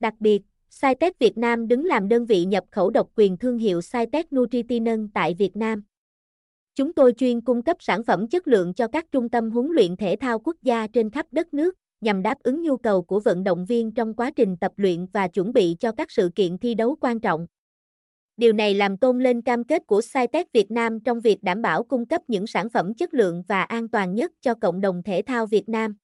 Đặc biệt, Cytec Việt Nam đứng làm đơn vị nhập khẩu độc quyền thương hiệu Cytec Nutritinum tại Việt Nam. Chúng tôi chuyên cung cấp sản phẩm chất lượng cho các trung tâm huấn luyện thể thao quốc gia trên khắp đất nước, nhằm đáp ứng nhu cầu của vận động viên trong quá trình tập luyện và chuẩn bị cho các sự kiện thi đấu quan trọng. Điều này làm tôn lên cam kết của Cytec Việt Nam trong việc đảm bảo cung cấp những sản phẩm chất lượng và an toàn nhất cho cộng đồng thể thao Việt Nam.